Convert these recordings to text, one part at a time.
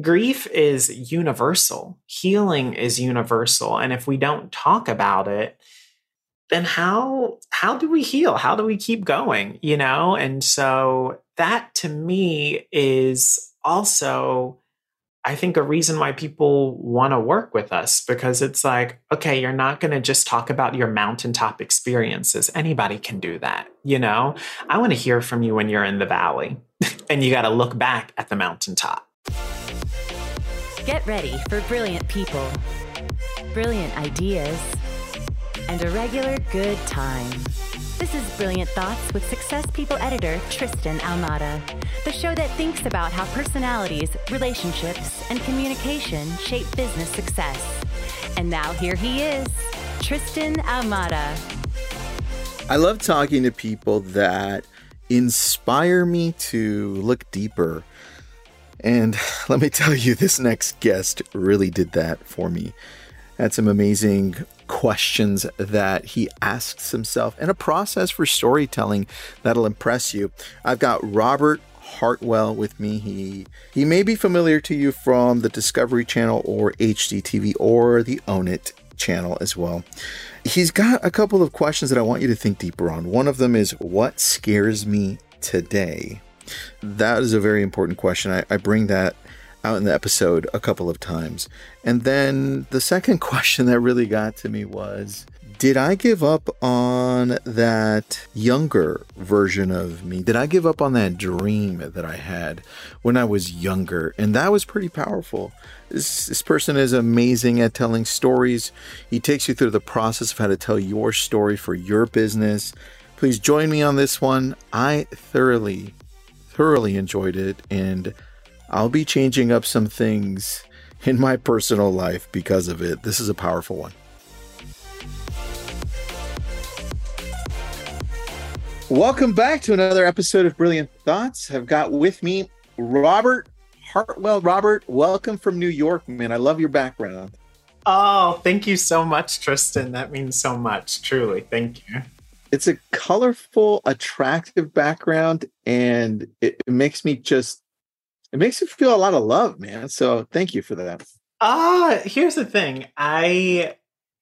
grief is universal, healing is universal. And if we don't talk about it, then how how do we heal? How do we keep going you know? And so that to me is also i think a reason why people want to work with us because it's like okay you're not going to just talk about your mountaintop experiences. Anybody can do that you know? I want to hear from you when you're in the valley and you got to look back at the mountaintop get ready for brilliant people brilliant ideas and a regular good time. This is Brilliant Thoughts with Success People editor Tristan Almada, the show that thinks about how personalities, relationships, and communication shape business success. And now here he is, Tristan Almada. I love talking to people that inspire me to look deeper. And let me tell you, this next guest really did that for me. Had some amazing questions that he asks himself and a process for storytelling that'll impress you. I've got Robert Hartwell with me. He he may be familiar to you from the Discovery Channel or HGTV or the Own It channel as well. He's got a couple of questions that I want you to think deeper on. One of them is what scares me today? That is a very important question. I, I bring that out in the episode a couple of times. And then the second question that really got to me was did I give up on that younger version of me? Did I give up on that dream that I had when I was younger? And that was pretty powerful. This, this person is amazing at telling stories. He takes you through the process of how to tell your story for your business. Please join me on this one. I thoroughly, thoroughly enjoyed it. And I'll be changing up some things in my personal life because of it. This is a powerful one. Welcome back to another episode of Brilliant Thoughts. I've got with me Robert Hartwell. Robert, welcome from New York, man. I love your background. Oh, thank you so much, Tristan. That means so much, truly. Thank you. It's a colorful, attractive background, and it, it makes me just it makes me feel a lot of love, man. So thank you for that. Ah, uh, here's the thing. I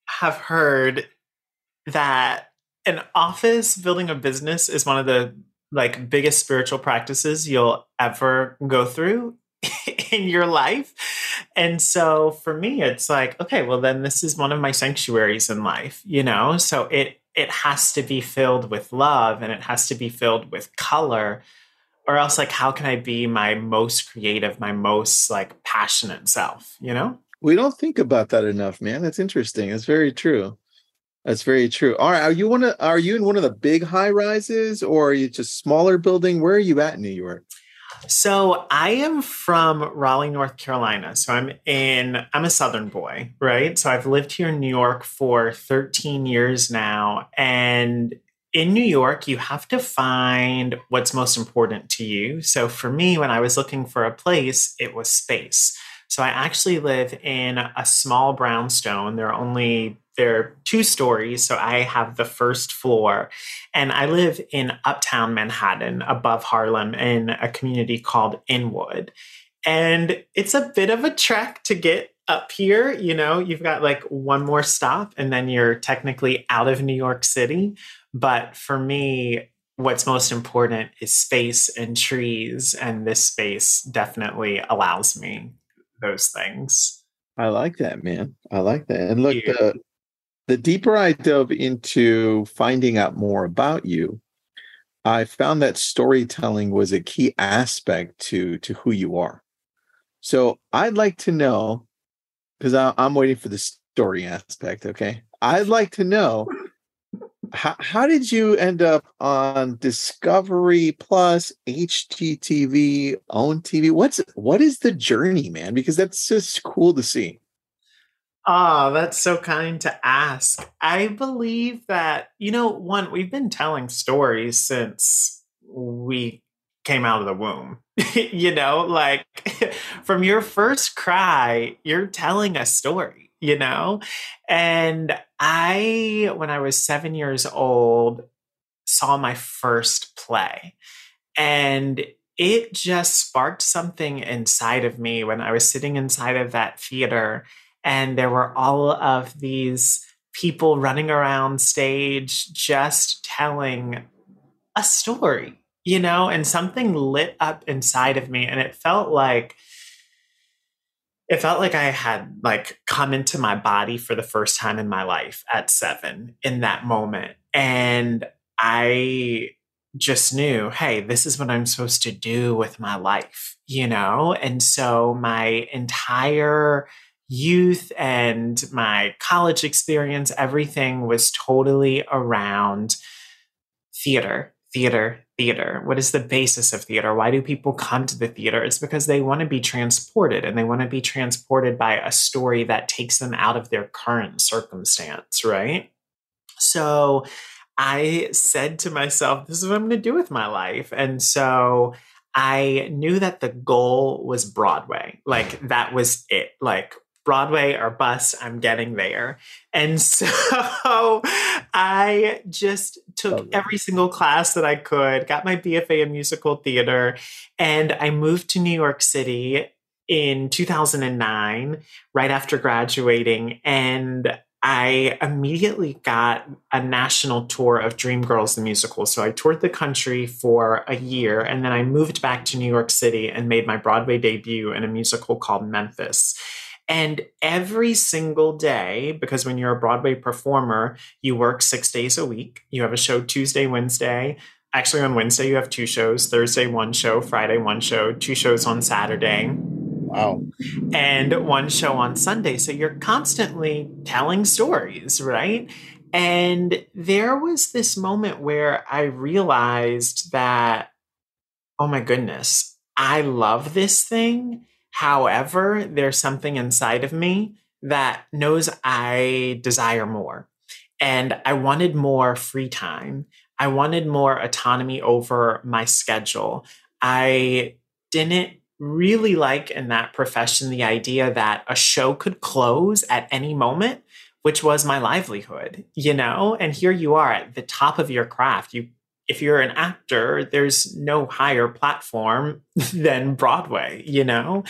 have heard that an office building a business is one of the like biggest spiritual practices you'll ever go through in your life. And so for me it's like, okay, well then this is one of my sanctuaries in life, you know? So it it has to be filled with love and it has to be filled with color or else like how can i be my most creative my most like passionate self you know? We don't think about that enough man. That's interesting. That's very true. That's very true. All right are you one of are you in one of the big high rises or are you just smaller building? Where are you at in new york so I am from Raleigh, North Carolina. So I'm in, I'm a Southern boy, right? So I've lived here in New York for 13 years now. And in New York, you have to find what's most important to you. So for me, when I was looking for a place, it was space. So I actually live in a small brownstone. There are only there are two stories, so I have the first floor, and I live in uptown Manhattan, above Harlem, in a community called Inwood. And it's a bit of a trek to get up here. You know, you've got like one more stop, and then you're technically out of New York City. But for me, what's most important is space and trees. And this space definitely allows me those things. I like that, man. I like that. And look, the, the deeper I dove into finding out more about you, I found that storytelling was a key aspect to to who you are. So I'd like to know, because I'm waiting for the story aspect. Okay, I'd like to know how, how did you end up on Discovery Plus, HGTV, Own TV? What's what is the journey, man? Because that's just cool to see. Oh, that's so kind to ask. I believe that, you know, one, we've been telling stories since we came out of the womb. you know, like from your first cry, you're telling a story you know? And I, when I was seven years old, saw my first play. And it just sparked something inside of me when I was sitting inside of that theater and there were all of these people running around stage just telling a story, you know, and something lit up inside of me and it felt like it felt like I had like come into my body for the first time in my life at 7 in that moment and I just knew, hey, this is what I'm supposed to do with my life, you know? And so my entire youth and my college experience, everything was totally around theater, theater, theater. What is the basis of theater? Why do people come to the theater? It's because they want to be transported and they want to be transported by a story that takes them out of their current circumstance, right? So I said to myself, this is what I'm going to do with my life. And so I knew that the goal was Broadway. Like that was it. Like Broadway or bust, I'm getting there. And so I just took every single class that I could, got my BFA in musical theater, and I moved to New York City in 2009, right after graduating. And I immediately got a national tour of Dreamgirls the musical. So I toured the country for a year and then I moved back to New York City and made my Broadway debut in a musical called Memphis. And every single day, because when you're a Broadway performer, you work six days a week. You have a show Tuesday, Wednesday. Actually, on Wednesday, you have two shows Thursday, one show, Friday, one show, two shows on Saturday Wow. And one show on Sunday. So you're constantly telling stories, right? And there was this moment where I realized that, oh my goodness, I love this thing. However, there's something inside of me that knows I desire more. And I wanted more free time. I wanted more autonomy over my schedule. I didn't really like in that profession the idea that a show could close at any moment, which was my livelihood, you know? And here you are at the top of your craft. You if you're an actor, there's no higher platform than Broadway, you know?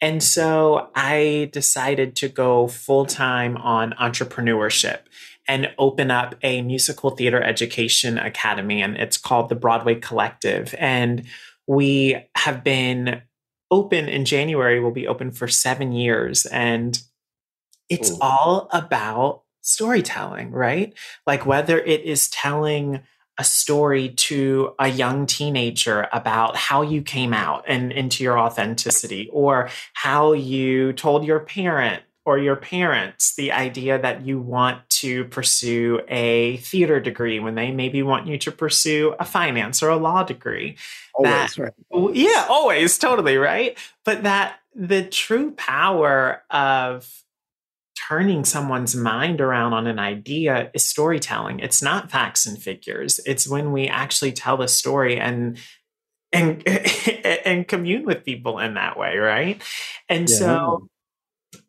And so I decided to go full time on entrepreneurship and open up a musical theater education academy. And it's called the Broadway Collective. And we have been open in January we'll be open for seven years. And it's Ooh. all about storytelling, right? Like whether it is telling a story to a young teenager about how you came out and into your authenticity, or how you told your parent or your parents the idea that you want to pursue a theater degree when they maybe want you to pursue a finance or a law degree. Always, that, right. Yeah, always, totally, right? But that the true power of turning someone's mind around on an idea is storytelling. It's not facts and figures. It's when we actually tell a story and and and commune with people in that way, right? And yeah. so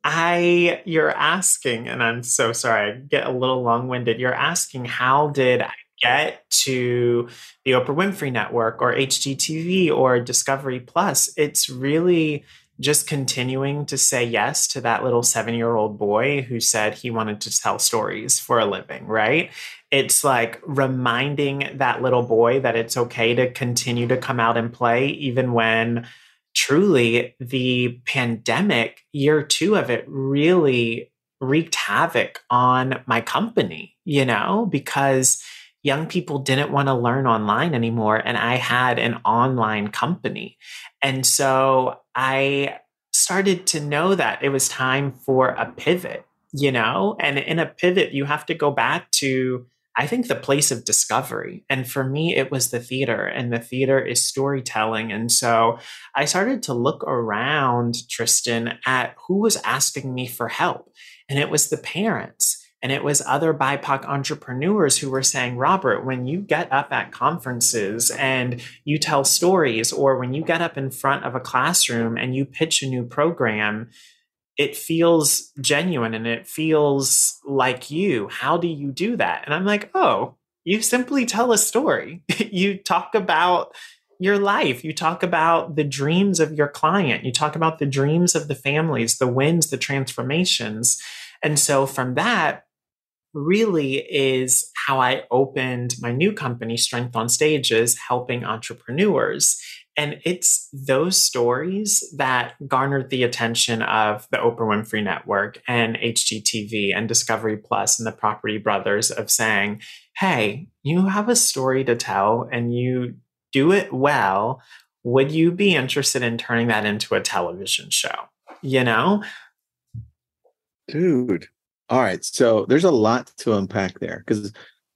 I, you're asking, and I'm so sorry, I get a little long winded. You're asking, how did I get to the Oprah Winfrey Network or HGTV or Discovery Plus? It's really just continuing to say yes to that little seven year old boy who said he wanted to tell stories for a living, right? It's like reminding that little boy that it's okay to continue to come out and play, even when truly the pandemic, year two of it, really wreaked havoc on my company, you know, because young people didn't want to learn online anymore. And I had an online company. And so I started to know that it was time for a pivot, you know, and in a pivot, you have to go back to I think the place of discovery. And for me, it was the theater, and the theater is storytelling. And so I started to look around, Tristan, at who was asking me for help. And it was the parents. And it was other BIPOC entrepreneurs who were saying, Robert, when you get up at conferences and you tell stories, or when you get up in front of a classroom and you pitch a new program, it feels genuine and it feels like you. How do you do that? And I'm like, oh, you simply tell a story. you talk about your life. You talk about the dreams of your client. You talk about the dreams of the families, the wins, the transformations. And so from that, really is how I opened my new company, Strength on Stages, helping entrepreneurs. And it's those stories that garnered the attention of the Oprah Winfrey Network and HGTV and Discovery Plus and the Property Brothers of saying, hey, you have a story to tell and you do it well. Would you be interested in turning that into a television show? You know? Dude. All right. So there's a lot to unpack there because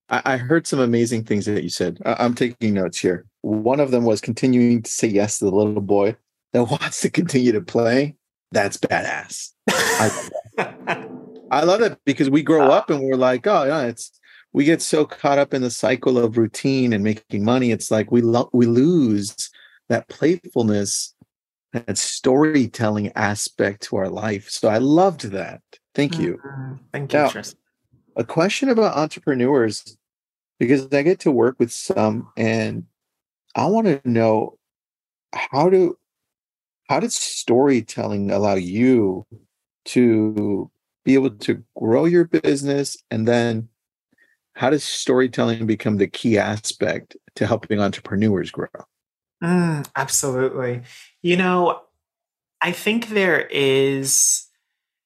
I, I, heard some amazing things that you said. I, I'm taking notes here. One of them was continuing to say yes to the little boy that wants to continue to play. That's badass. I, I love it because we grow uh. up and we're like, oh, yeah, it's we get so caught up in the cycle of routine and making money. It's like we lo- we lose that playfulness, that storytelling aspect to our life. So I loved that. Thank you. Mm-hmm. Thank you. Now, a question about entrepreneurs, because I get to work with some, and I want to know how do how did storytelling allow you to be able to grow your business and then how does storytelling become the key aspect to helping entrepreneurs grow? Mm, absolutely. You know, I think there is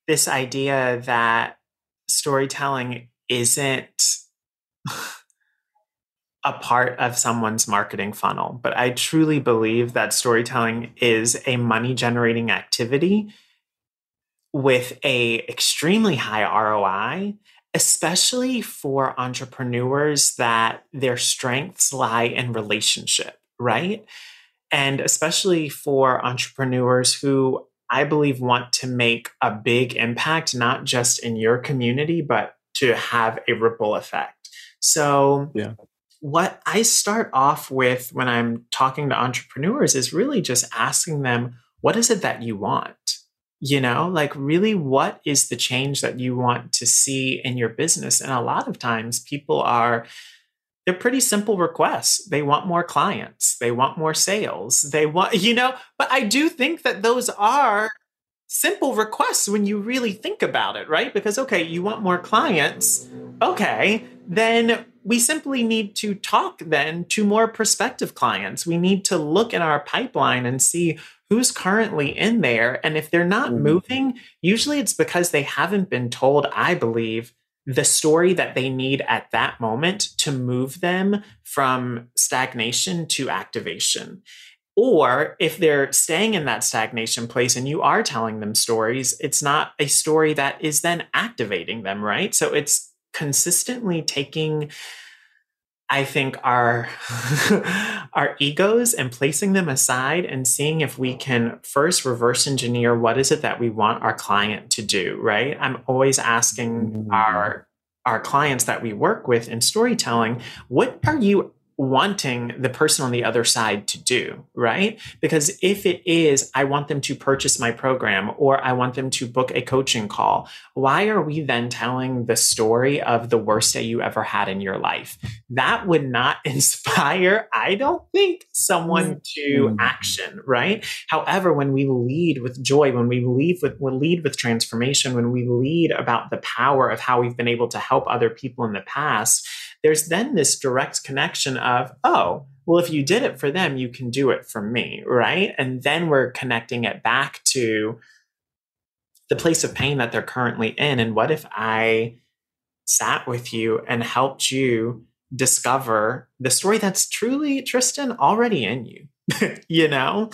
this idea that storytelling isn't a part of someone's marketing funnel, but I truly believe that storytelling is a money generating activity with a extremely high ROI especially for entrepreneurs that their strengths lie in relationship, right? And especially for entrepreneurs who I believe want to make a big impact, not just in your community, but to have a ripple effect. So, yeah. what I start off with when I'm talking to entrepreneurs is really just asking them, what is it that you want? you know like really what is the change that you want to see in your business and a lot of times people are they're pretty simple requests they want more clients they want more sales they want you know but i do think that those are simple requests when you really think about it right because okay you want more clients okay then we simply need to talk then to more prospective clients. We need to look in our pipeline and see who's currently in there. And if they're not mm-hmm. moving, usually it's because they haven't been told, I believe, the story that they need at that moment to move them from stagnation to activation. Or if they're staying in that stagnation place and you are telling them stories, it's not a story that is then activating them, right? So it's consistently taking I think our our egos and placing them aside and seeing if we can first reverse engineer what is it that we want our client to do, right? I'm always asking mm-hmm. our our clients that we work with in storytelling, what are you wanting the person on the other side to do, right? Because if it is, I want them to purchase my program or I want them to book a coaching call, why are we then telling the story of the worst day you ever had in your life? That would not inspire, I don't think, someone to mm-hmm. action, right? However, when we lead with joy, when we lead with, we lead with transformation, when we lead about the power of how we've been able to help other people in the past, there's then this direct connection of, oh, well, if you did it for them, you can do it for me, right? And then we're connecting it back to the place of pain that they're currently in. And what if I sat with you and helped you discover the story that's truly, Tristan, already in you? you know?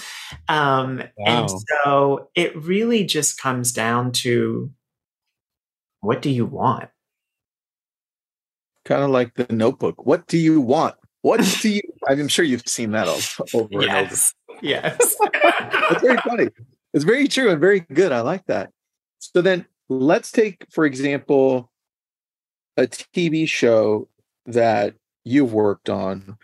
Um, wow. And so it really just comes down to what do you want? Kind of like the notebook. What do you want? What do you I'm sure you've seen that over yes. and over. Yes. it's very funny. It's very true and very good. I like that. So then let's take, for example, a TV show that you've worked on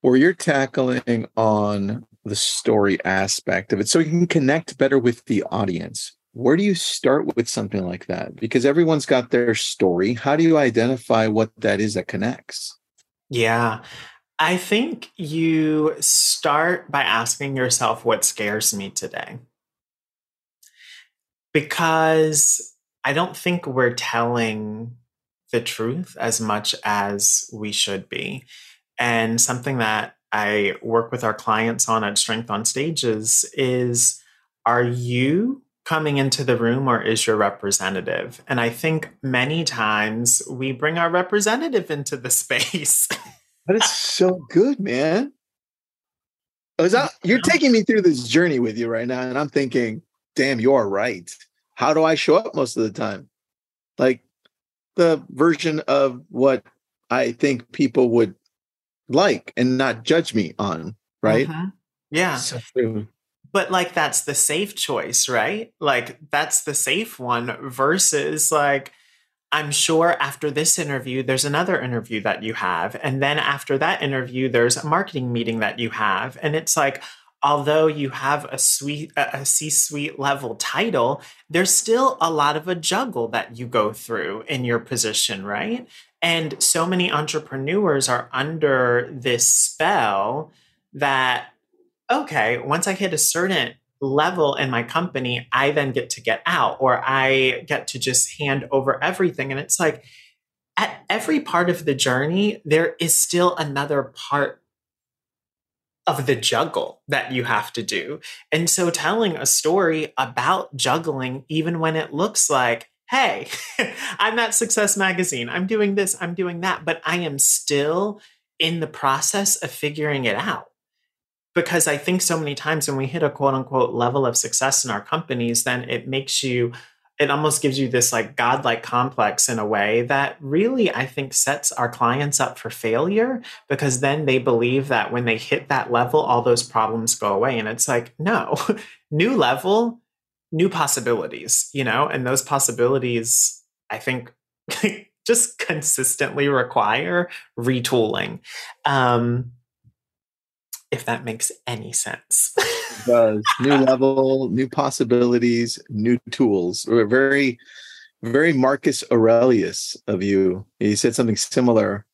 where you're tackling on the story aspect of it so you can connect better with the audience where do you start with something like that? Because everyone's got their story. How do you identify what that is that connects? Yeah. I think you start by asking yourself what scares me today. Because I don't think we're telling the truth as much as we should be. And something that I work with our clients on at Strength on Stages is are you coming into the room or is your representative? And I think many times we bring our representative into the space. But it's so good, man. That, you're taking me through this journey with you right now, and I'm thinking, damn, you are right. How do I show up most of the time? Like the version of what I think people would like and not judge me on, right? Mm-hmm. Yeah. So but like that's the safe choice, right? Like that's the safe one versus like I'm sure after this interview, there's another interview that you have. And then after that interview, there's a marketing meeting that you have. And it's like, although you have a suite a c-suite level title there's still a lot of a juggle that you go through in your position right and so many entrepreneurs are under this spell that okay once i hit a certain level in my company, I then get to get out or I get to just hand over everything. And it's like at every part of the journey, there is still another part of the juggle that you have to do. And so telling a story about juggling, even when it looks like, hey, I'm at Success Magazine, I'm doing this, I'm doing that, but I am still in the process of figuring it out because I think so many times when we hit a quote unquote level of success in our companies, then it makes you, it almost gives you this like godlike complex in a way that really, I think, sets our clients up for failure because then they believe that when they hit that level, all those problems go away. And it's like, no, new level, new possibilities, you know, and those possibilities, I think, just consistently require retooling. Um, if that makes any sense. it does. New level, new possibilities, new tools. We're very, very Marcus Aurelius of you. He said something similar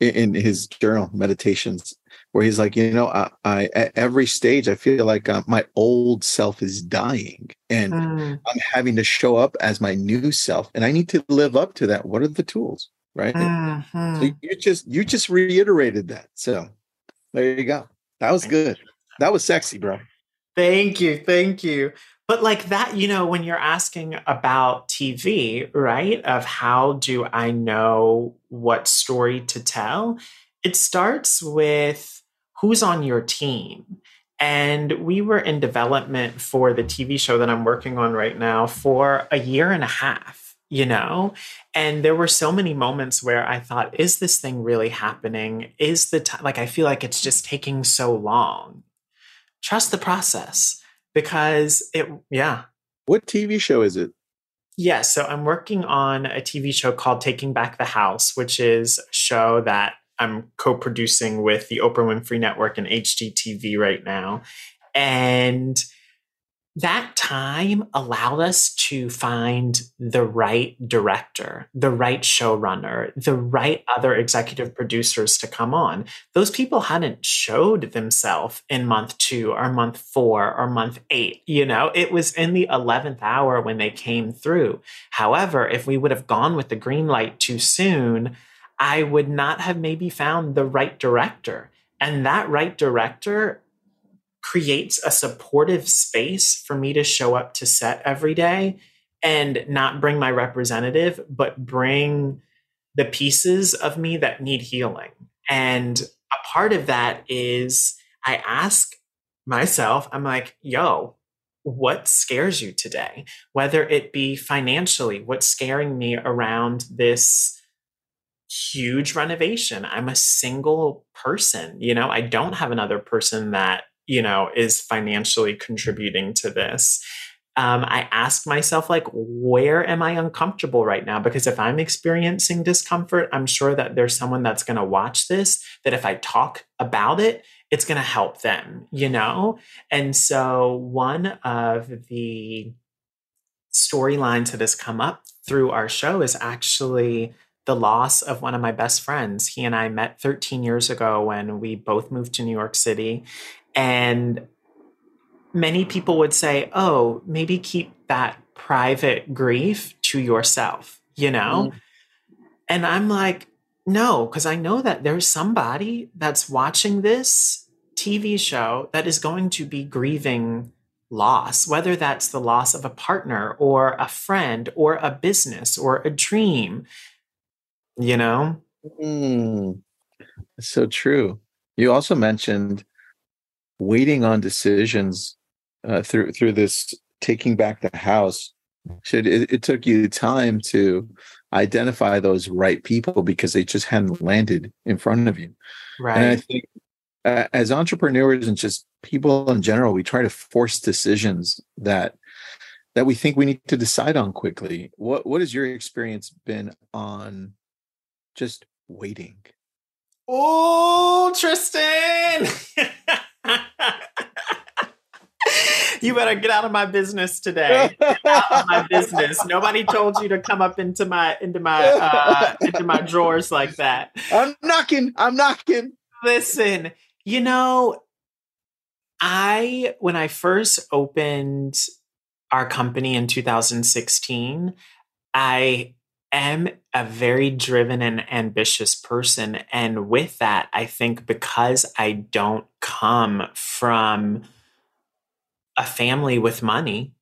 in, in his journal, Meditations, where he's like, you know, I, I at every stage, I feel like uh, my old self is dying and mm. I'm having to show up as my new self and I need to live up to that. What are the tools? Right. Mm-hmm. So you just, you just reiterated that. So there you go. That was good. That was sexy, bro. Thank you. Thank you. But like that, you know, when you're asking about TV, right? Of how do I know what story to tell? It starts with who's on your team. And we were in development for the TV show that I'm working on right now for a year and a half you know? And there were so many moments where I thought, is this thing really happening? Is the time, like, I feel like it's just taking so long. Trust the process because it, yeah. What TV show is it? Yes. Yeah, so I'm working on a TV show called Taking Back the House, which is a show that I'm co producing with the Oprah Winfrey Network and HGTV right now. And that time allowed us to find the right director, the right showrunner, the right other executive producers to come on. Those people hadn't showed themselves in month two or month four or month eight. You know, it was in the 11th hour when they came through. However, if we would have gone with the green light too soon, I would not have maybe found the right director. And that right director creates a supportive space for me to show up to set every day and not bring my representative, but bring the pieces of me that need healing. And a part of that is I ask myself, I'm like, yo, what scares you today? Whether it be financially, what's scaring me around this huge renovation? I'm a single person, you know, I don't have another person that you know, is financially contributing to this. Um, I ask myself, like, where am I uncomfortable right now? Because if I'm experiencing discomfort, I'm sure that there's someone that's going to watch this, that if I talk about it, it's going to help them, you know? And so one of the storylines that has come up through our show is actually the loss of one of my best friends. He and I met 13 years ago when we both moved to New York City. And many people would say, oh, maybe keep that private grief to yourself, you know? Mm. And I'm like, no, because I know that there's somebody that's watching this TV show that is going to be grieving loss, whether that's the loss of a partner or a friend or a business or a dream, you know? Mm, so true. You also mentioned waiting on decisions uh, through through this taking back the house. Should it, it took you time to identify those right people because they just hadn't landed in front of you. Right. And I think uh, as entrepreneurs and just people in general, we try to force decisions that that we think we need to decide on quickly. What what has your experience been on just waiting? Oh, Tristan. you better get out of my business today. out of my business. Nobody told you to come up into my into my uh, into my drawers like that. I'm knocking. I'm knocking. Listen, you know, I when I first opened our company in 2016, I am a very driven and ambitious person. And with that, I think because I don't come from a family with money,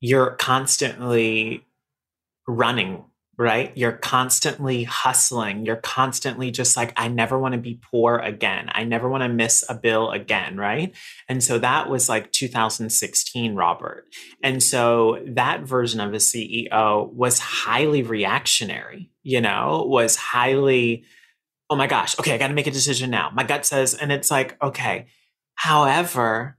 you're constantly running, right? You're constantly hustling. You're constantly just like, I never want to be poor again. I never want to miss a bill again, right? And so that was like 2016, Robert. And so that version of a CEO was highly reactionary, you know, was highly, oh my gosh, okay, I got to make a decision now. My gut says, and it's like, okay. However,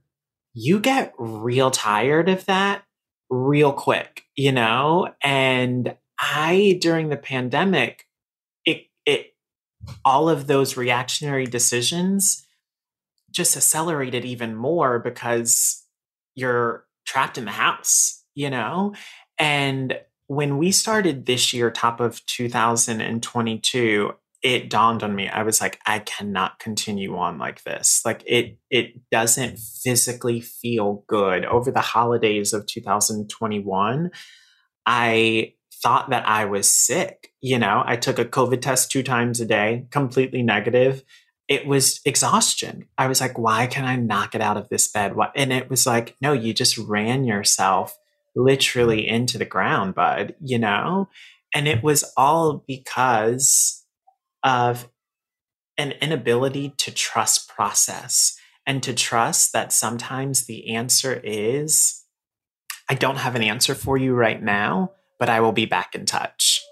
you get real tired of that real quick, you know? And I, during the pandemic, it, it, all of those reactionary decisions just accelerated even more because you're trapped in the house, you know? And when we started this year, top of 2022, it dawned on me. I was like i cannot continue on like this. Like it it doesn't physically feel good. Over the holidays of 2021 i thought that i was sick you know? I took a covid test two times a day completely negative. It was exhaustion. I was like why can i not get out of this bed? And it was like no you just ran yourself literally into the ground bud you know? And it was all because of an inability to trust process and to trust that sometimes the answer is I don't have an answer for you right now, but I will be back in touch.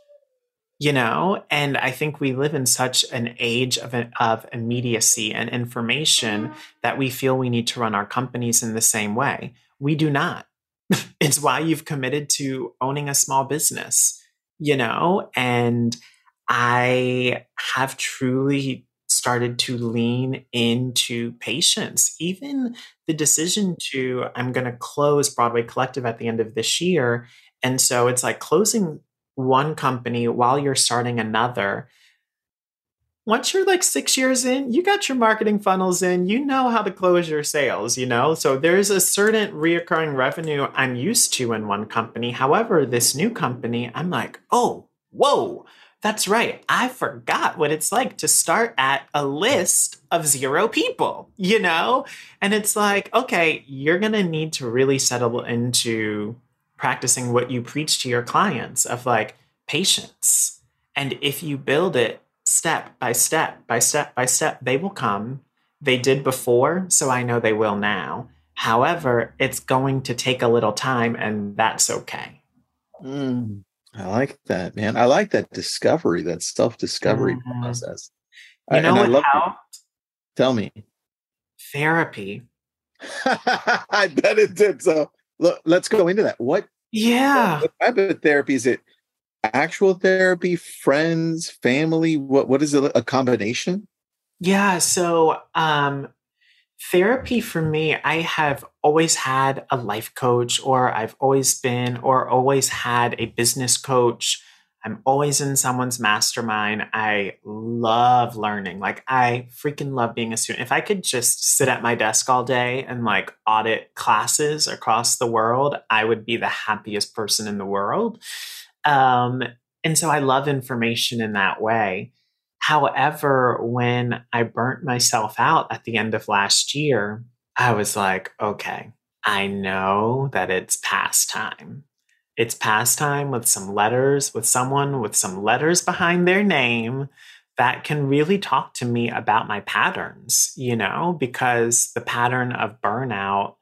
You know, and I think we live in such an age of, of immediacy and information that we feel we need to run our companies in the same way. We do not. it's why you've committed to owning a small business, you know, and I have truly started to lean into patience. Even the decision to, I'm going to close Broadway Collective at the end of this year. And so it's like closing one company while you're starting another. Once you're like six years in, you got your marketing funnels in, you know how to close your sales, you know? So there's a certain reoccurring revenue I'm used to in one company. However, this new company, I'm like, oh, whoa that's right. I forgot what it's like to start at a list of zero people, you know? And it's like, okay, you're going to need to really settle into practicing what you preach to your clients of like patience. And if you build it step by step by step by step, they will come. They did before, so I know they will now. However, it's going to take a little time, and that's okay. Mm. I like that, man. I like that discovery, that self discovery mm-hmm. process. You know I, what helped? Tell me. Therapy. I bet it did. So look, let's go into that. What? Yeah. What type of therapy is it? Actual therapy, friends, family? What? What is it? A combination? Yeah. So, um, therapy for me, I have always had a life coach, or I've always been, or always had a business coach. I'm always in someone's mastermind. I love learning. Like I freaking love being a student. If I could just sit at my desk all day and like audit classes across the world, I would be the happiest person in the world. Um, and so I love information in that way. However, when I burnt myself out at the end of last year, I was like, okay, I know that it's past time it's pastime with some letters, with someone with some letters behind their name that can really talk to me about my patterns, you know, because the pattern of burnout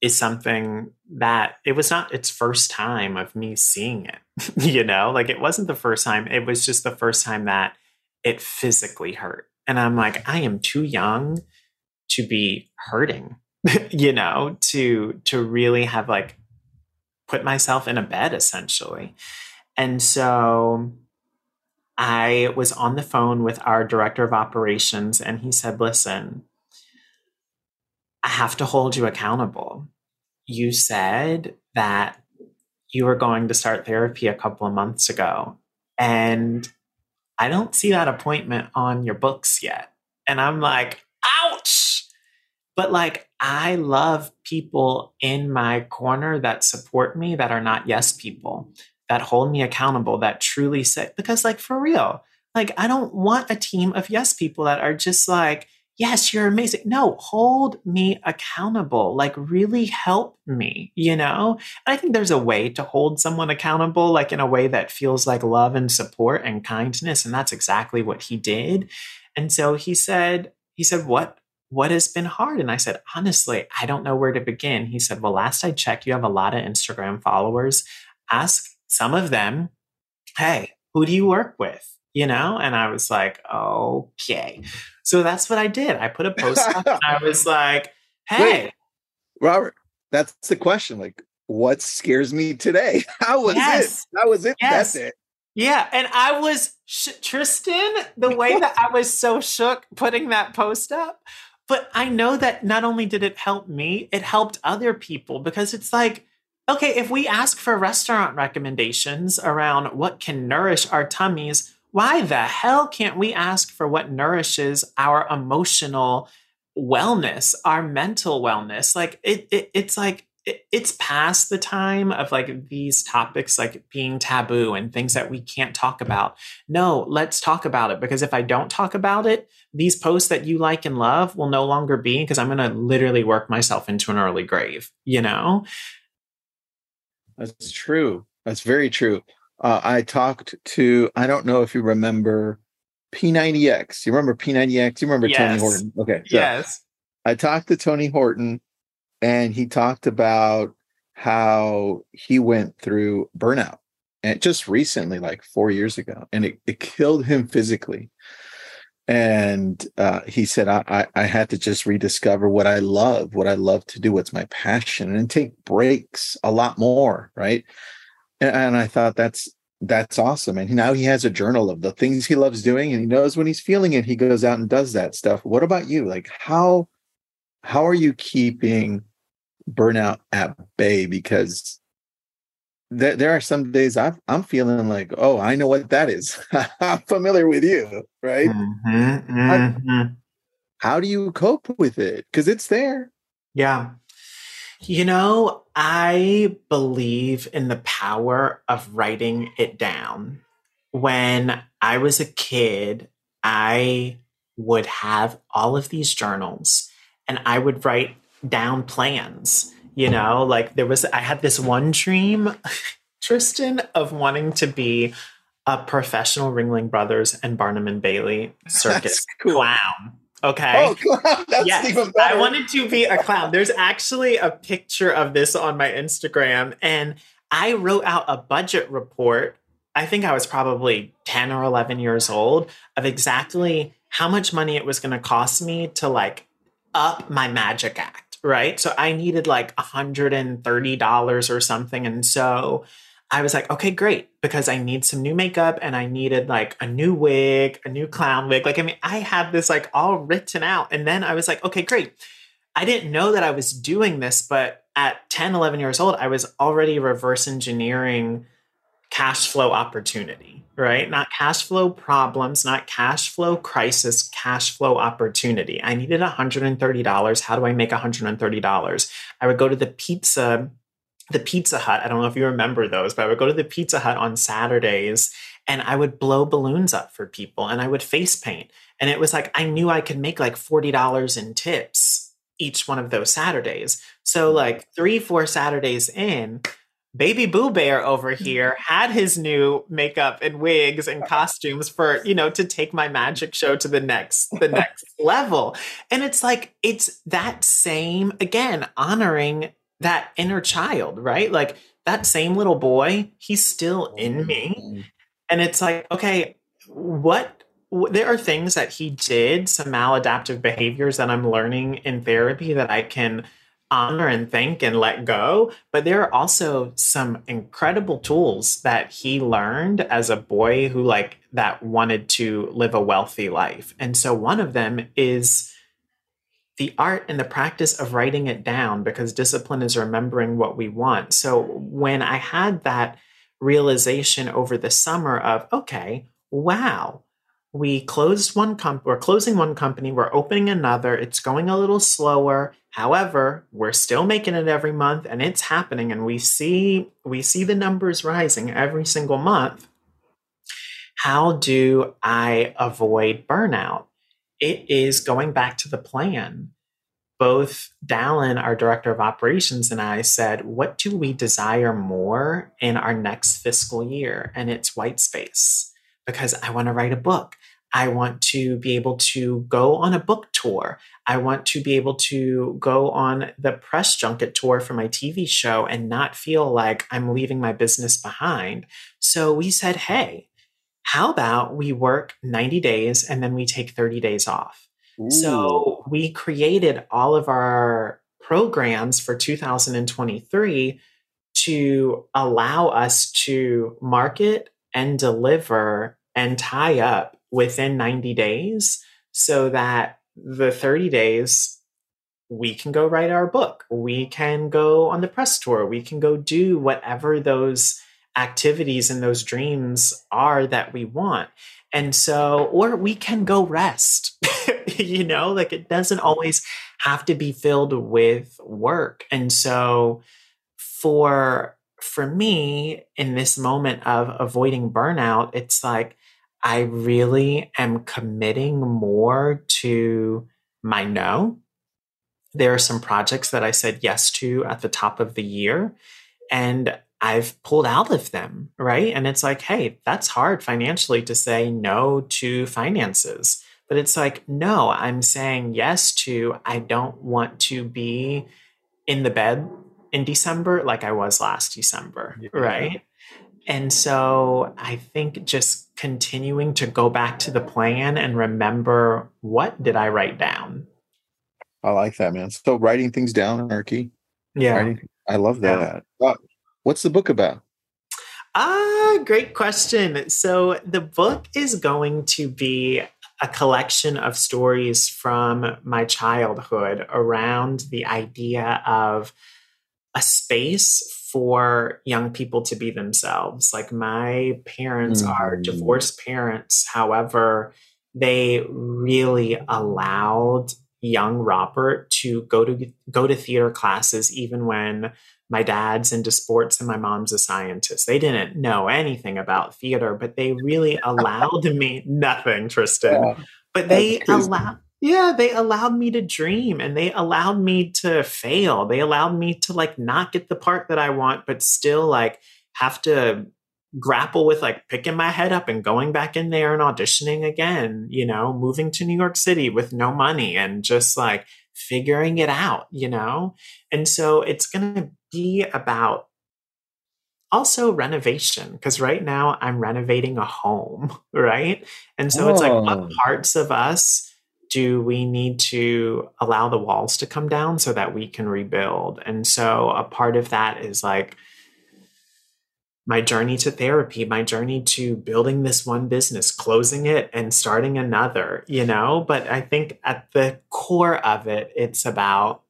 is something that it was not its first time of me seeing it, you know, like it wasn't the first time, it was just the first time that it physically hurt. And I'm like, I am too young to be hurting, you know, to to really have like put myself in a bed essentially. And so I was on the phone with our director of operations, and he said, Listen, I have to hold you accountable. You said that you were going to start therapy a couple of months ago, and I don't see that appointment on your books yet. And I'm like. But like, I love people in my corner that support me that are not yes people, that hold me accountable, that truly say, because like for real, like I don't want a team of yes people that are just like, yes, you're amazing. No, hold me accountable. Like, really help me, you know? I think there's a way to hold someone accountable, like in a way that feels like love and support and kindness. And that's exactly what he did. And so he said, he said, What what has been hard? And I said, honestly, I don't know where to begin. He said, well, last I checked, you have a lot of Instagram followers. Ask some of them, hey, who do you work with? You know? And I was like, okay. So that's what I did. I put a post up I was like, hey. Wait, Robert, that's the question. Like, what scares me today? How was yes. it? How was it? Yes. That's it. Yeah, and I was sh- Tristan. The way that I was so shook putting that post up but I know that not only did it help me, it helped other people because it's like, okay, if we ask for restaurant recommendations around what can nourish our tummies, why the hell can't we ask for what nourishes our emotional wellness, our mental wellness? Like it, it it's like it's past the time of like these topics like being taboo and things that we can't talk about. No, let's talk about it because if I don't talk about it, these posts that you like and love will no longer be because I'm going to literally work myself into an early grave, you know? That's true. That's very true. Uh, I talked to, I don't know if you remember P90X. You remember P90X? You remember yes. Tony Horton? Okay. So yes. I talked to Tony Horton and he talked about how he went through burnout and just recently like four years ago and it, it killed him physically. And uh, he said I, I, I had to just rediscover what i love what i love to do what's my passion and take breaks a lot more right? And, and i thought that's that's awesome. And now he has a journal of the things he loves doing and he knows when he's feeling it he goes out and does that stuff. What about you? Like how how are you keeping burnout at bay because there, there are some days i am feeling like, oh, I know what that is. I'm familiar with you, right? Mm-hmm, mm-hmm. How, how do you cope with it? Because it's there. Yeah. You know, I believe in the power of writing it down. When I was a kid, I would have all of these journals and I would write down plans. You know, like there was, I had this one dream, Tristan, of wanting to be a professional Ringling Brothers and Barnum and Bailey circus cool. clown. Okay. Oh. That's yes. even better. I wanted to be a clown. There's actually a picture of this on my Instagram, and I wrote out a budget report. I think I was probably 10 or 11 years old of exactly how much money it was going to cost me to like up my magic act right? So I needed like $130 or something. And so I was like, okay, great, because I need some new makeup and I needed like a new wig, a new clown wig. Like, I mean, I had this like all written out. And then I was like, okay, great. I didn't know that I was doing this, but at 10, 11 years old, I was already reverse engineering cash flow opportunity, right? Not cash flow problems, not cash flow crisis, cash flow opportunity. I needed $130. How do I make $130? I would go to the pizza the Pizza Hut. I don't know if you remember those, but I would go to the Pizza Hut on Saturdays and I would blow balloons up for people and I would face paint. And it was like I knew I could make like $40 in tips each one of those Saturdays. So hmm. like 3 4 Saturdays in, Baby Boo Bear over mm-hmm. here had his new makeup and wigs and costumes for, you know, to take my magic show to the next the next level. And it's like it's that same again honoring that inner child, right? Like that same little boy, he's still in me. And it's like, okay, what there are things that he did, some maladaptive behaviors that I'm learning in therapy that I can honor and thank and let go. But there are also some incredible tools that he learned as a boy who, like, that wanted to live a wealthy life. And so one of them is the art and the practice of writing it down because discipline is remembering what we want. So when I had that realization over the summer of, okay, wow, we closed one company, we're closing one company, we're opening another, it's going a little slower. However, we're still making it every month and it's happening and we see we see the numbers rising every single month. How do I avoid burnout? It is going back to the plan. Both Dallin, our director of operations, and I said, What do we desire more in our next fiscal year? And it's white space because I want to write a book. I want to be able to go on a book tour. I want to be able to go on the press junket tour for my TV show and not feel like I'm leaving my business behind. So we said, hey, how about we work 90 days and then we take 30 days off? Ooh. So we created all of our programs for 2023 to allow us to market and deliver and tie up within 90 days so that the 30 days we can go write our book. We can go on the press tour. We can go do whatever those activities and those dreams are that we want. And so or we can go rest. You know like it doesn't always have to be filled with work. And so for for me in this moment of avoiding burnout it's like I really am committing more to my no. There are some projects that I said yes to at the top of the year, and I've pulled out of them, right? And it's like, hey, that's hard financially to say no to finances. But it's like, no, I'm saying yes to, I don't want to be in the bed in December like I was last December, yeah. right? And so I think just continuing to go back to the plan and remember what did I write down? I like that, man. So writing things down are key. Yeah. Writing, I love that. Yeah. Uh, what's the book about? Ah, great question. So the book is going to be a collection of stories from my childhood around the idea of a space for young people to be themselves. Like my parents mm-hmm. are divorced parents. However, they really allowed young Robert to go to go to theater classes even when my dad's into sports and my mom's a scientist. They didn't know anything about theater, but they really allowed me nothing, Tristan. Yeah, but they allowed yeah, they allowed me to dream and they allowed me to fail. They allowed me to like not get the part that I want, but still like have to grapple with like picking my head up and going back in there and auditioning again, you know, moving to New York City with no money and just like figuring it out, you know? And so it's going to be about also renovation because right now I'm renovating a home, right? And so oh. it's like what oh. parts of us do we need to allow the walls to come down so that we can rebuild? And so a part of that is like my journey to therapy, my journey to building this one business, closing it and starting another, you know? But I think at the core of it, it's about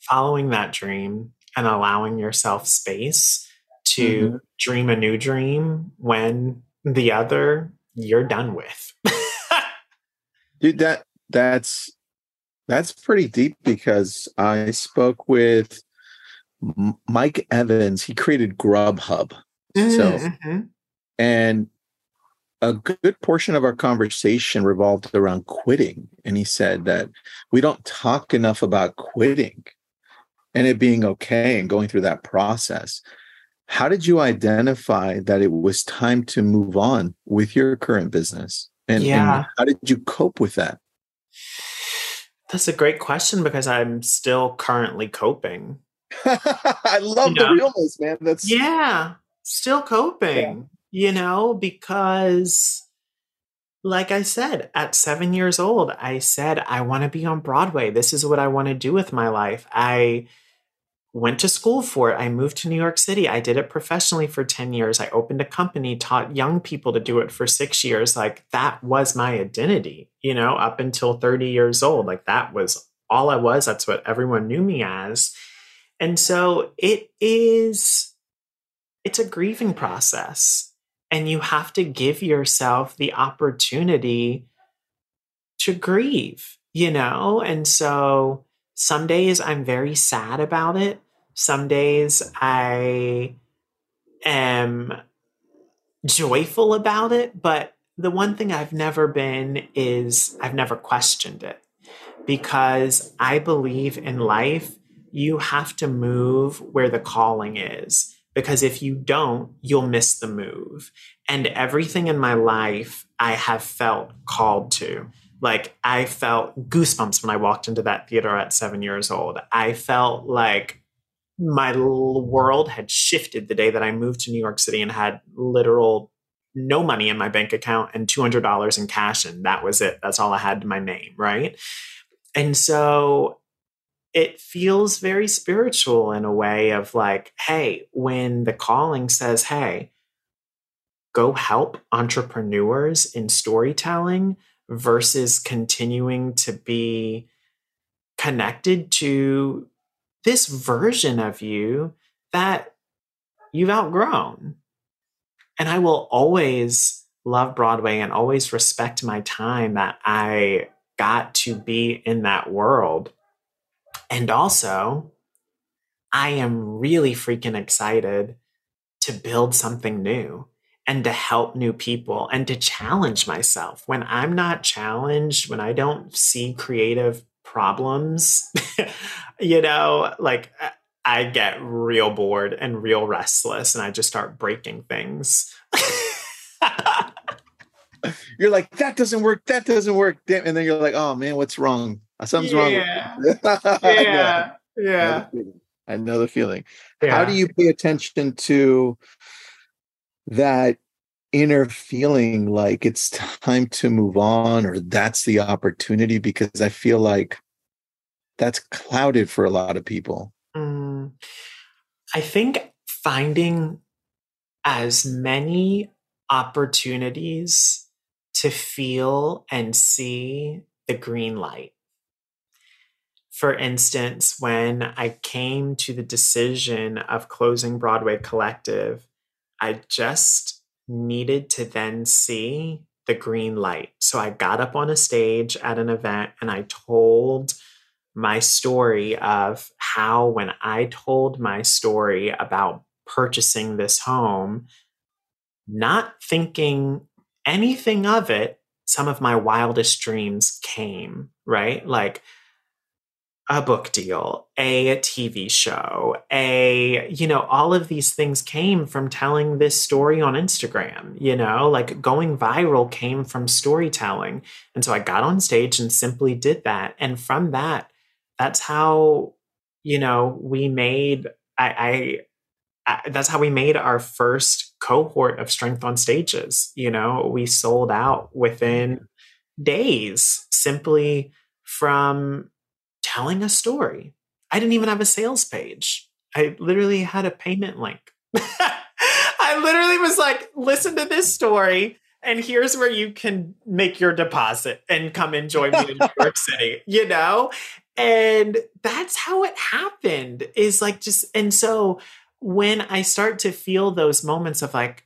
following that dream and allowing yourself space to mm-hmm. dream a new dream when the other you're done with. Dude, that that's that's pretty deep because I spoke with Mike Evans. He created Grubhub. Mm-hmm. So, and a good portion of our conversation revolved around quitting. And he said that we don't talk enough about quitting and it being okay and going through that process. How did you identify that it was time to move on with your current business? And, yeah. and how did you cope with that? That's a great question because I'm still currently coping. I love you know? the realness, man. That's yeah, still coping you know, because like I said, at seven years old, I said, I want to be on Broadway. This is what I want to do with my life. I went to school for it. I moved to New York City. I did it professionally for 10 years. I opened a company, taught young people to do it for six years. Like that was my identity, you know, up until 30 years old. Like that was all I was. That's what everyone knew me as. And so it is, it's a grieving process and you have to give yourself the opportunity to grieve, you know? And so some days I'm very sad about it. Some days I am joyful about it. But the one thing I've never been is I've never questioned it because I believe in life, you have to move where the calling is because if you don't, you'll miss the move. And everything in my life I have felt called to. Like I felt goosebumps when I walked into that theater at seven years old. I felt like my world had shifted the day that I moved to New York City and had literal no money in my bank account and $200 in cash. And that was it. That's all I had to my name. Right. And so it feels very spiritual in a way of like, hey, when the calling says, hey, go help entrepreneurs in storytelling versus continuing to be connected to this version of you that you've outgrown. And I will always love Broadway and always respect my time that I got to be in that world and also, I am really freaking excited to build something new and to help new people and to challenge myself. When I'm not challenged, when I don't see creative problems, you know, like I get real bored and real restless and I just start breaking things. you're like, that doesn't work, that doesn't work. And then you're like, oh man, what's wrong? Something's yeah. wrong. yeah. yeah. I know the feeling. Yeah. How do you pay attention to that inner feeling like it's time to move on or that's the opportunity? Because I feel like that's clouded for a lot of people. Mm, I think finding as many opportunities to feel and see the green light for instance, when I came to the decision of closing Broadway Collective, I just needed to then see the green light. So I got up on a stage at an event and I told my story of how, when I told my story about purchasing this home, not thinking anything of it, some of my wildest dreams came, right? Like, a book deal, a TV show, a, you know, all of these things came from telling this story on Instagram, you know, like going viral came from storytelling. And so I got on stage and simply did that. And from that, that's how, you know, we made, I, I, I that's how we made our first cohort of strength on stages. You know, we sold out within mm. days simply from telling a story. I didn't even have a sales page. I literally had a payment link. I literally was like, listen to this story, and here's where you can make your deposit and come and join me in New York City, you know? And that's how it happened is like just, and so when I start to feel those moments of like,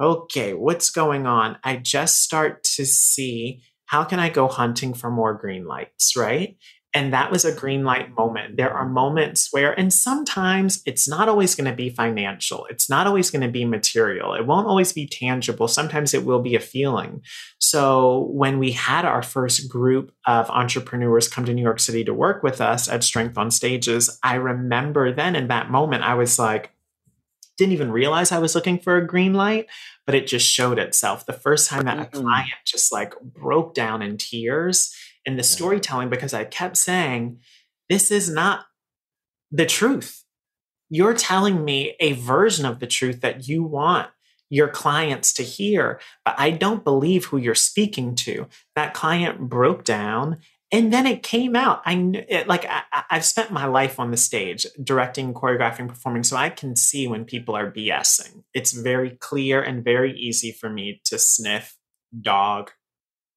okay, what's going on? I just start to see how can I go hunting for more green lights, right? And that was a green light moment. There are moments where, and sometimes it's not always going to be financial. It's not always going to be material. It won't always be tangible. Sometimes it will be a feeling. So when we had our first group of entrepreneurs come to New York City to work with us at Strength on Stages, I remember then in that moment, I was like, didn't even realize I was looking for a green light, but it just showed itself. The first time that a mm. client just like broke down in tears in the storytelling because I kept saying, this is not the truth. You're telling me a version of the truth that you want your clients to hear, but I don't believe who you're speaking to. That client broke down and then it came out. I it, like I, have spent my life on the stage directing, choreographing, performing, so I can see when people are BSing. It's very clear and very easy for me to sniff dog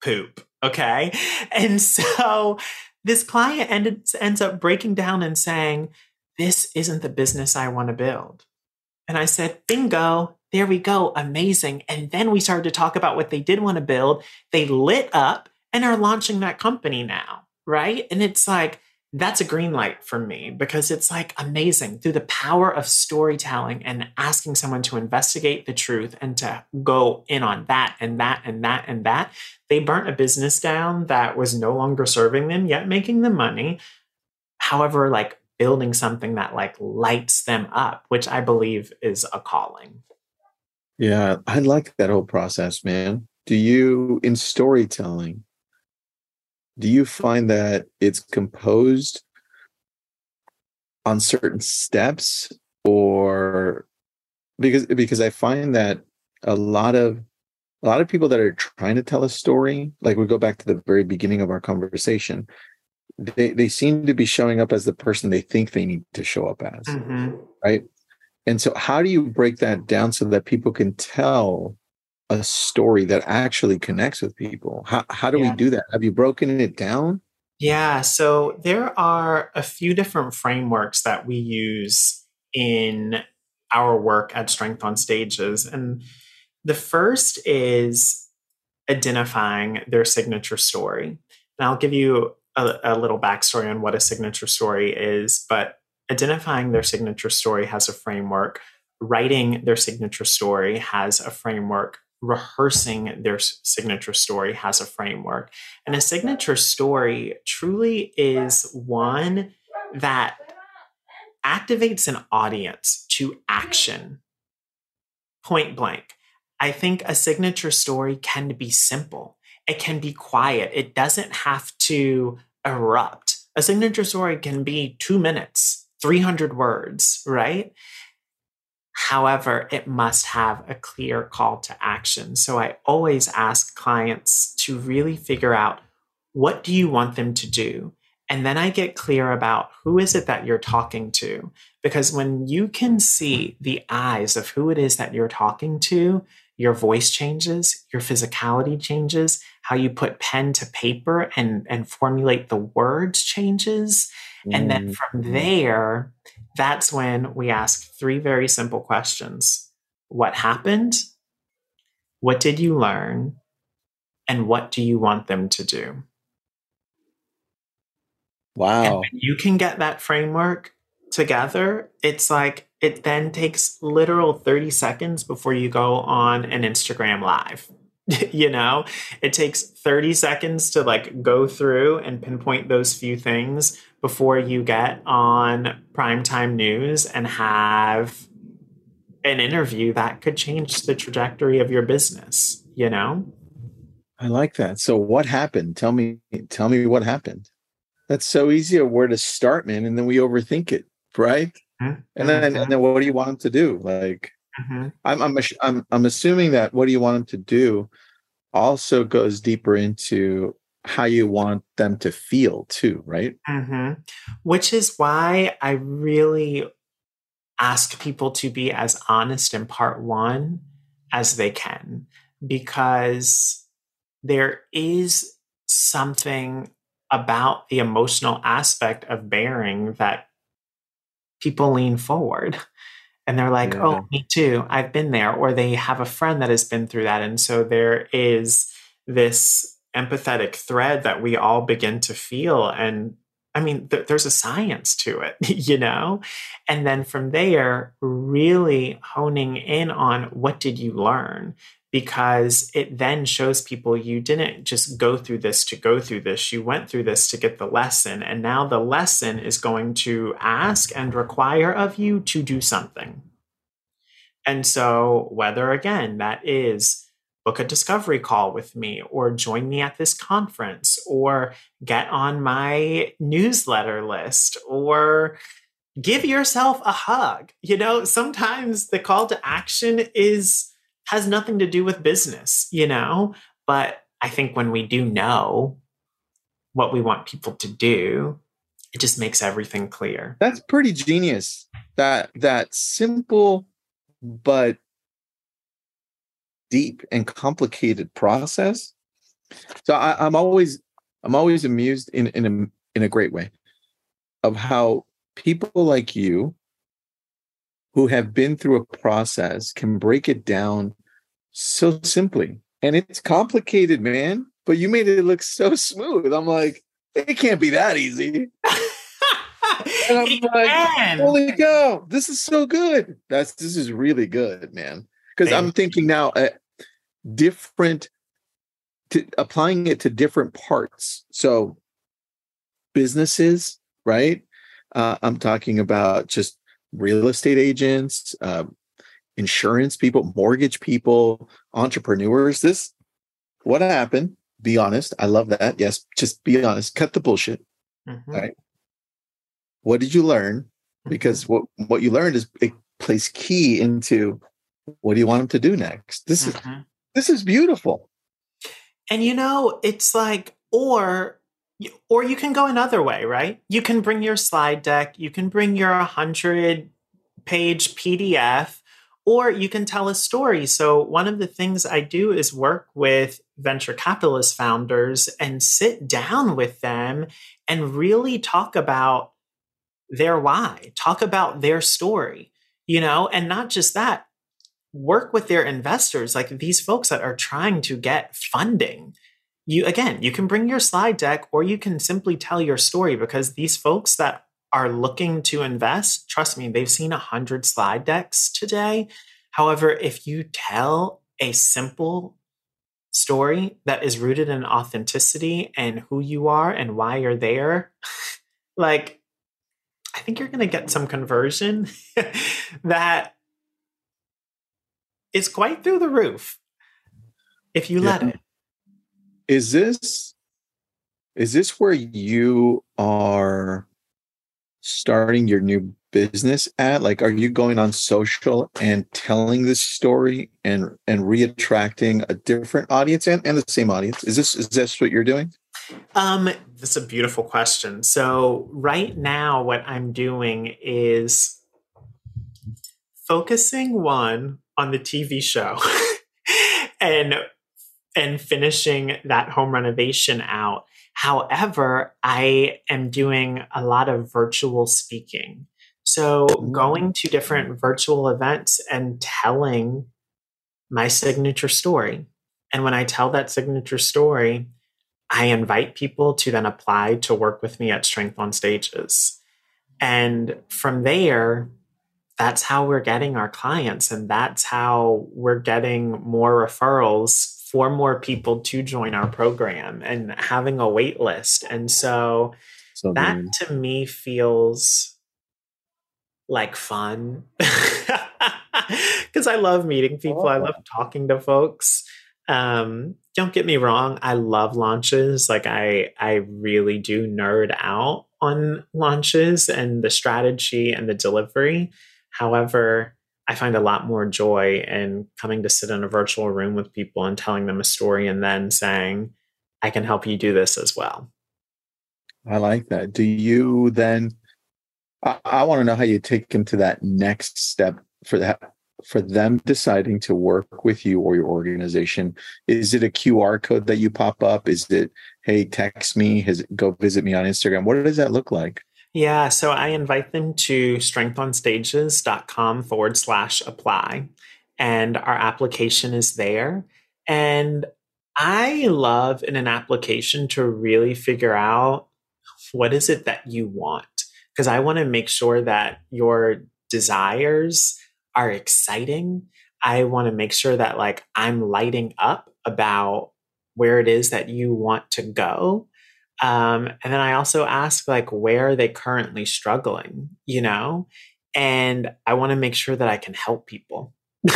poop. Okay, and so this client ended, ends up breaking down and saying, "This isn't the business I want to build." And I said, "Bingo." There we go. Amazing. And then we started to talk about what they did want to build. They lit up and are launching that company now, right? And it's like, that's a green light for me because it's like amazing through the power of storytelling and asking someone to investigate the truth and to go in on that and that and that and that. They burnt a business down that was no longer serving them, yet making them money. However, like building something that like lights them up, which I believe is a calling. Yeah, I like that whole process, man. Do you, in storytelling, do you find that it's composed on certain steps or because because I find that a lot of a lot of people that are trying to tell a story, like we go back to the very beginning of our conversation, they they seem to be showing up as the person they think they need to show up as. Mm-hmm. Right. And so how do you break that down so that people can tell a story that actually connects with people. How, how do yeah. we do that? Have you broken it down? Yeah, so there are a few different frameworks that we use in our work at Strength on Stages. And the first is identifying their signature story. And I'll give you a, a little backstory on what a signature story is, but identifying their signature story has a framework. Writing their signature story has a framework rehearsing their signature story has a framework. And a signature story truly is one that activates an audience to action point blank. I think a signature story can be simple, it can be quiet, it doesn't have to erupt. A signature story can be two minutes, 300 words, right? However, it must have a clear call to action. So I always ask clients to really figure out what do you want them to do? And then I get clear about who is it that you're talking to? Because when you can see the eyes of who it is that you're talking to, your voice changes, your physicality changes, how you put pen to paper and, and formulate the words changes. Mm. And then from mm-hmm. there, that's when we ask three very simple questions What happened? What did you learn? And what do you want them to do? Wow. you can get that framework together. It's like it then takes literal 30 seconds before you go on an Instagram live. you know, it takes 30 seconds to like go through and pinpoint those few things before you get on primetime news and have an interview that could change the trajectory of your business, you know? I like that. So what happened? Tell me tell me what happened. That's so easy of where to start, man, and then we overthink it, right? Mm-hmm. And then mm-hmm. and then what do you want them to do? Like mm-hmm. I'm I'm I'm I'm assuming that what do you want them to do also goes deeper into how you want them to feel too, right? Mm-hmm. Which is why I really ask people to be as honest in part one as they can, because there is something about the emotional aspect of bearing that people lean forward. And they're like, Yeah. oh, me too. I've been there. Or they have a friend that has been through that. And so there is this empathetic thread that we all begin to feel. And I mean, th- there's a science to it, you know? And then from there, really honing in on what did you learn? Because it then shows people you didn't just go through this to go through this. You went through this to get the lesson. And now the lesson is going to ask and require of you to do something. And so, whether again, that is book a discovery call with me or join me at this conference or get on my newsletter list or give yourself a hug. You know, sometimes the call to action is has nothing to do with business, you know, but I think when we do know what we want people to do, it just makes everything clear. That's pretty genius. That that simple but deep and complicated process. So I, I'm always I'm always amused in in a in a great way of how people like you who have been through a process can break it down so simply. And it's complicated, man, but you made it look so smooth. I'm like, it can't be that easy. And I'm It like, can. Holy cow, this is so good. That's this is really good, man. Because I'm thinking now, uh, different, to, applying it to different parts. So, businesses, right? Uh, I'm talking about just real estate agents, um, insurance people, mortgage people, entrepreneurs. This, what happened? Be honest. I love that. Yes, just be honest. Cut the bullshit. Mhm. Right. What did you learn? Mm-hmm. because what what you learned is it plays key into what do you want them to do next this is Mhm. this is beautiful And you know, it's like, or or you can go another way, right? You can bring your slide deck, you can bring your 100 page PDF, or you can tell a story. So, one of the things I do is work with venture capitalist founders and sit down with them and really talk about their why, talk about their story, you know, and not just that, work with their investors, like these folks that are trying to get funding. You again, you can bring your slide deck or you can simply tell your story because these folks that are looking to invest, trust me, they've seen a hundred slide decks today. However, if you tell a simple story that is rooted in authenticity and who you are and why you're there, like I think you're going to get some conversion that is quite through the roof. If you let it. is this is this where you are starting your new business at? Like are you going on social and telling this story and and reattracting a different audience and, and the same audience? Is this is this what you're doing? Um, that's a beautiful question. So right now, what I'm doing is focusing one on the TV show and and finishing that home renovation out. However, I am doing a lot of virtual speaking. So going to different virtual events and telling my signature story. And when I tell that signature story, I invite people to then apply to work with me at Strength on Stages. And from there, that's how we're getting our clients. And that's how we're getting more referrals for more people to join our program and having a wait list. And so so that good. to me feels like fun because I love meeting people. I love talking to folks. Um, don't get me wrong, I love launches. Like I I really do nerd out on launches and the strategy and the delivery. However, I find a lot more joy in coming to sit in a virtual room with people and telling them a story and then saying, I can help you do this as well. I like that. Do you then? I, I want to know how you take them to that next step for that for them deciding to work with you or your organization. Is it a QR code that you pop up? Is it hey text me? Has go visit me on Instagram? What does that look like? Yeah, so I invite them to strengthonstages.com forward slash apply. And our application is there. And I love in an application to really figure out what is it that you want. Because I want to make sure that your desires are exciting. I want to make sure that like I'm lighting up about where it is that you want to go. Um, and then I also ask like where are they currently struggling, you know? And I want to make sure that I can help people.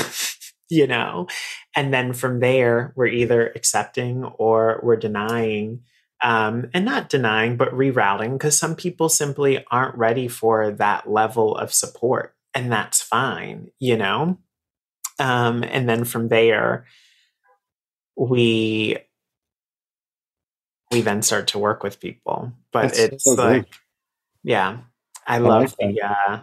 you know? And then from there, we're either accepting or we're denying. Um, and not denying, but rerouting, because some people simply aren't ready for that level of support. And that's fine, you know? Um, and then from there, we we then start to work with people. But that's it's so like, yeah, I love like the uh,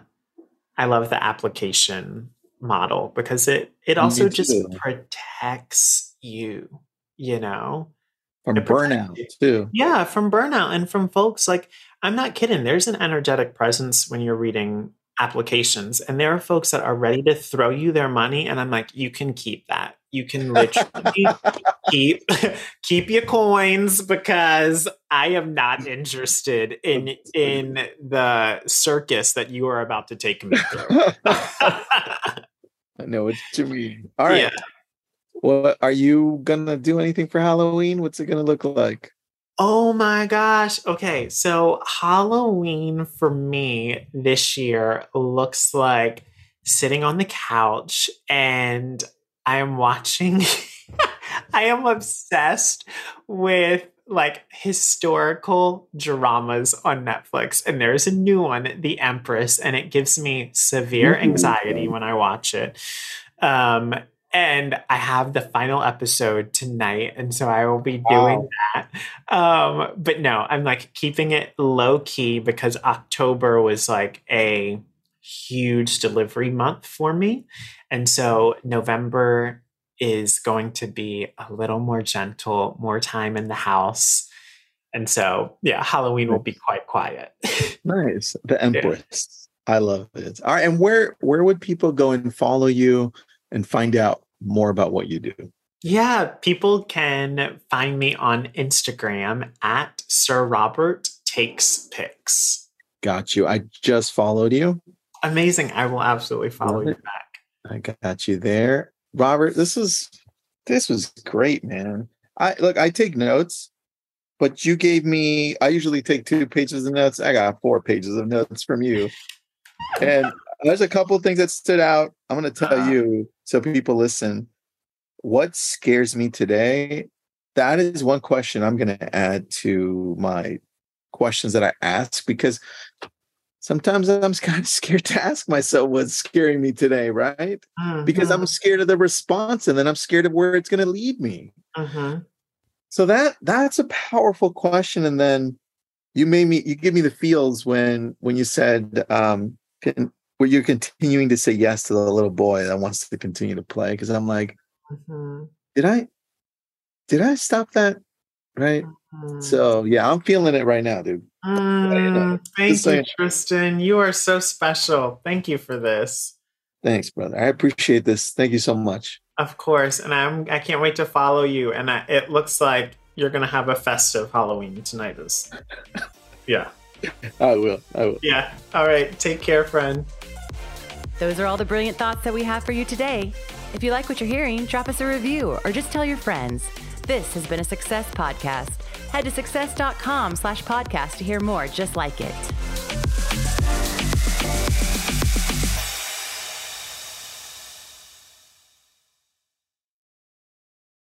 I love the application model because it it also just protects you, you know. From burnout too. Yeah, from burnout and from folks like I'm not kidding. There's an energetic presence when you're reading applications and there are folks that are ready to throw you their money and I'm like you can keep that. You can literally keep keep your coins because I am not interested in in the circus that you are about to take me through. I know what you mean. All right. Yeah. Well, are you gonna do anything for Halloween? What's it gonna look like? Oh my gosh. Okay. So Halloween for me this year looks like sitting on the couch and I am watching I am obsessed with like historical dramas on Netflix, and there's a new one, The Empress, and it gives me severe anxiety when I watch it. Um, and I have the final episode tonight, and so I will be doing wow. that. Um, but no, I'm like keeping it low key because October was like a huge delivery month for me, and so November is going to be a little more gentle, more time in the house. And so, yeah, Halloween will be quite quiet. nice. The Empress. Yeah. I love it. All right. And where where would people go and follow you and find out more about what you do? Yeah, people can find me on Instagram at Sir Robert Takes Pics. Got you. I just followed you. Amazing. I will absolutely follow you back. I got you there. Robert, this was this was great, man. I look, I take notes, but you gave me I usually take two pages of notes. I got four pages of notes from you. And there's a couple things that stood out. I'm gonna tell uh-huh. you so people listen. What scares me today? That is one question I'm gonna add to my questions that I ask because sometimes I'm kind of scared to ask myself what's scaring me today, right? Mm-hmm. Because I'm scared of the response and then I'm scared of where it's going to lead me. Mm-hmm. So that that's a powerful question. And then you made me you give me the feels when when you said um can, where you're continuing to say yes to the little boy that wants to continue to play because I'm like, mm-hmm. did I did I stop that? Right. Mm. So yeah, I'm feeling it right now, dude. Mm, thank you, Tristan. You are so special. Thank you for this. Thanks, brother. I appreciate this. Thank you so much. Of course, and I'm I can't wait to follow you. And I, it looks like you're gonna have a festive Halloween tonight. Is yeah. I will. I will. Yeah. All right. Take care, friend. Those are all the brilliant thoughts that we have for you today. If you like what you're hearing, drop us a review or just tell your friends. This has been a Success Podcast. Head to success.com slash podcast to hear more just like it.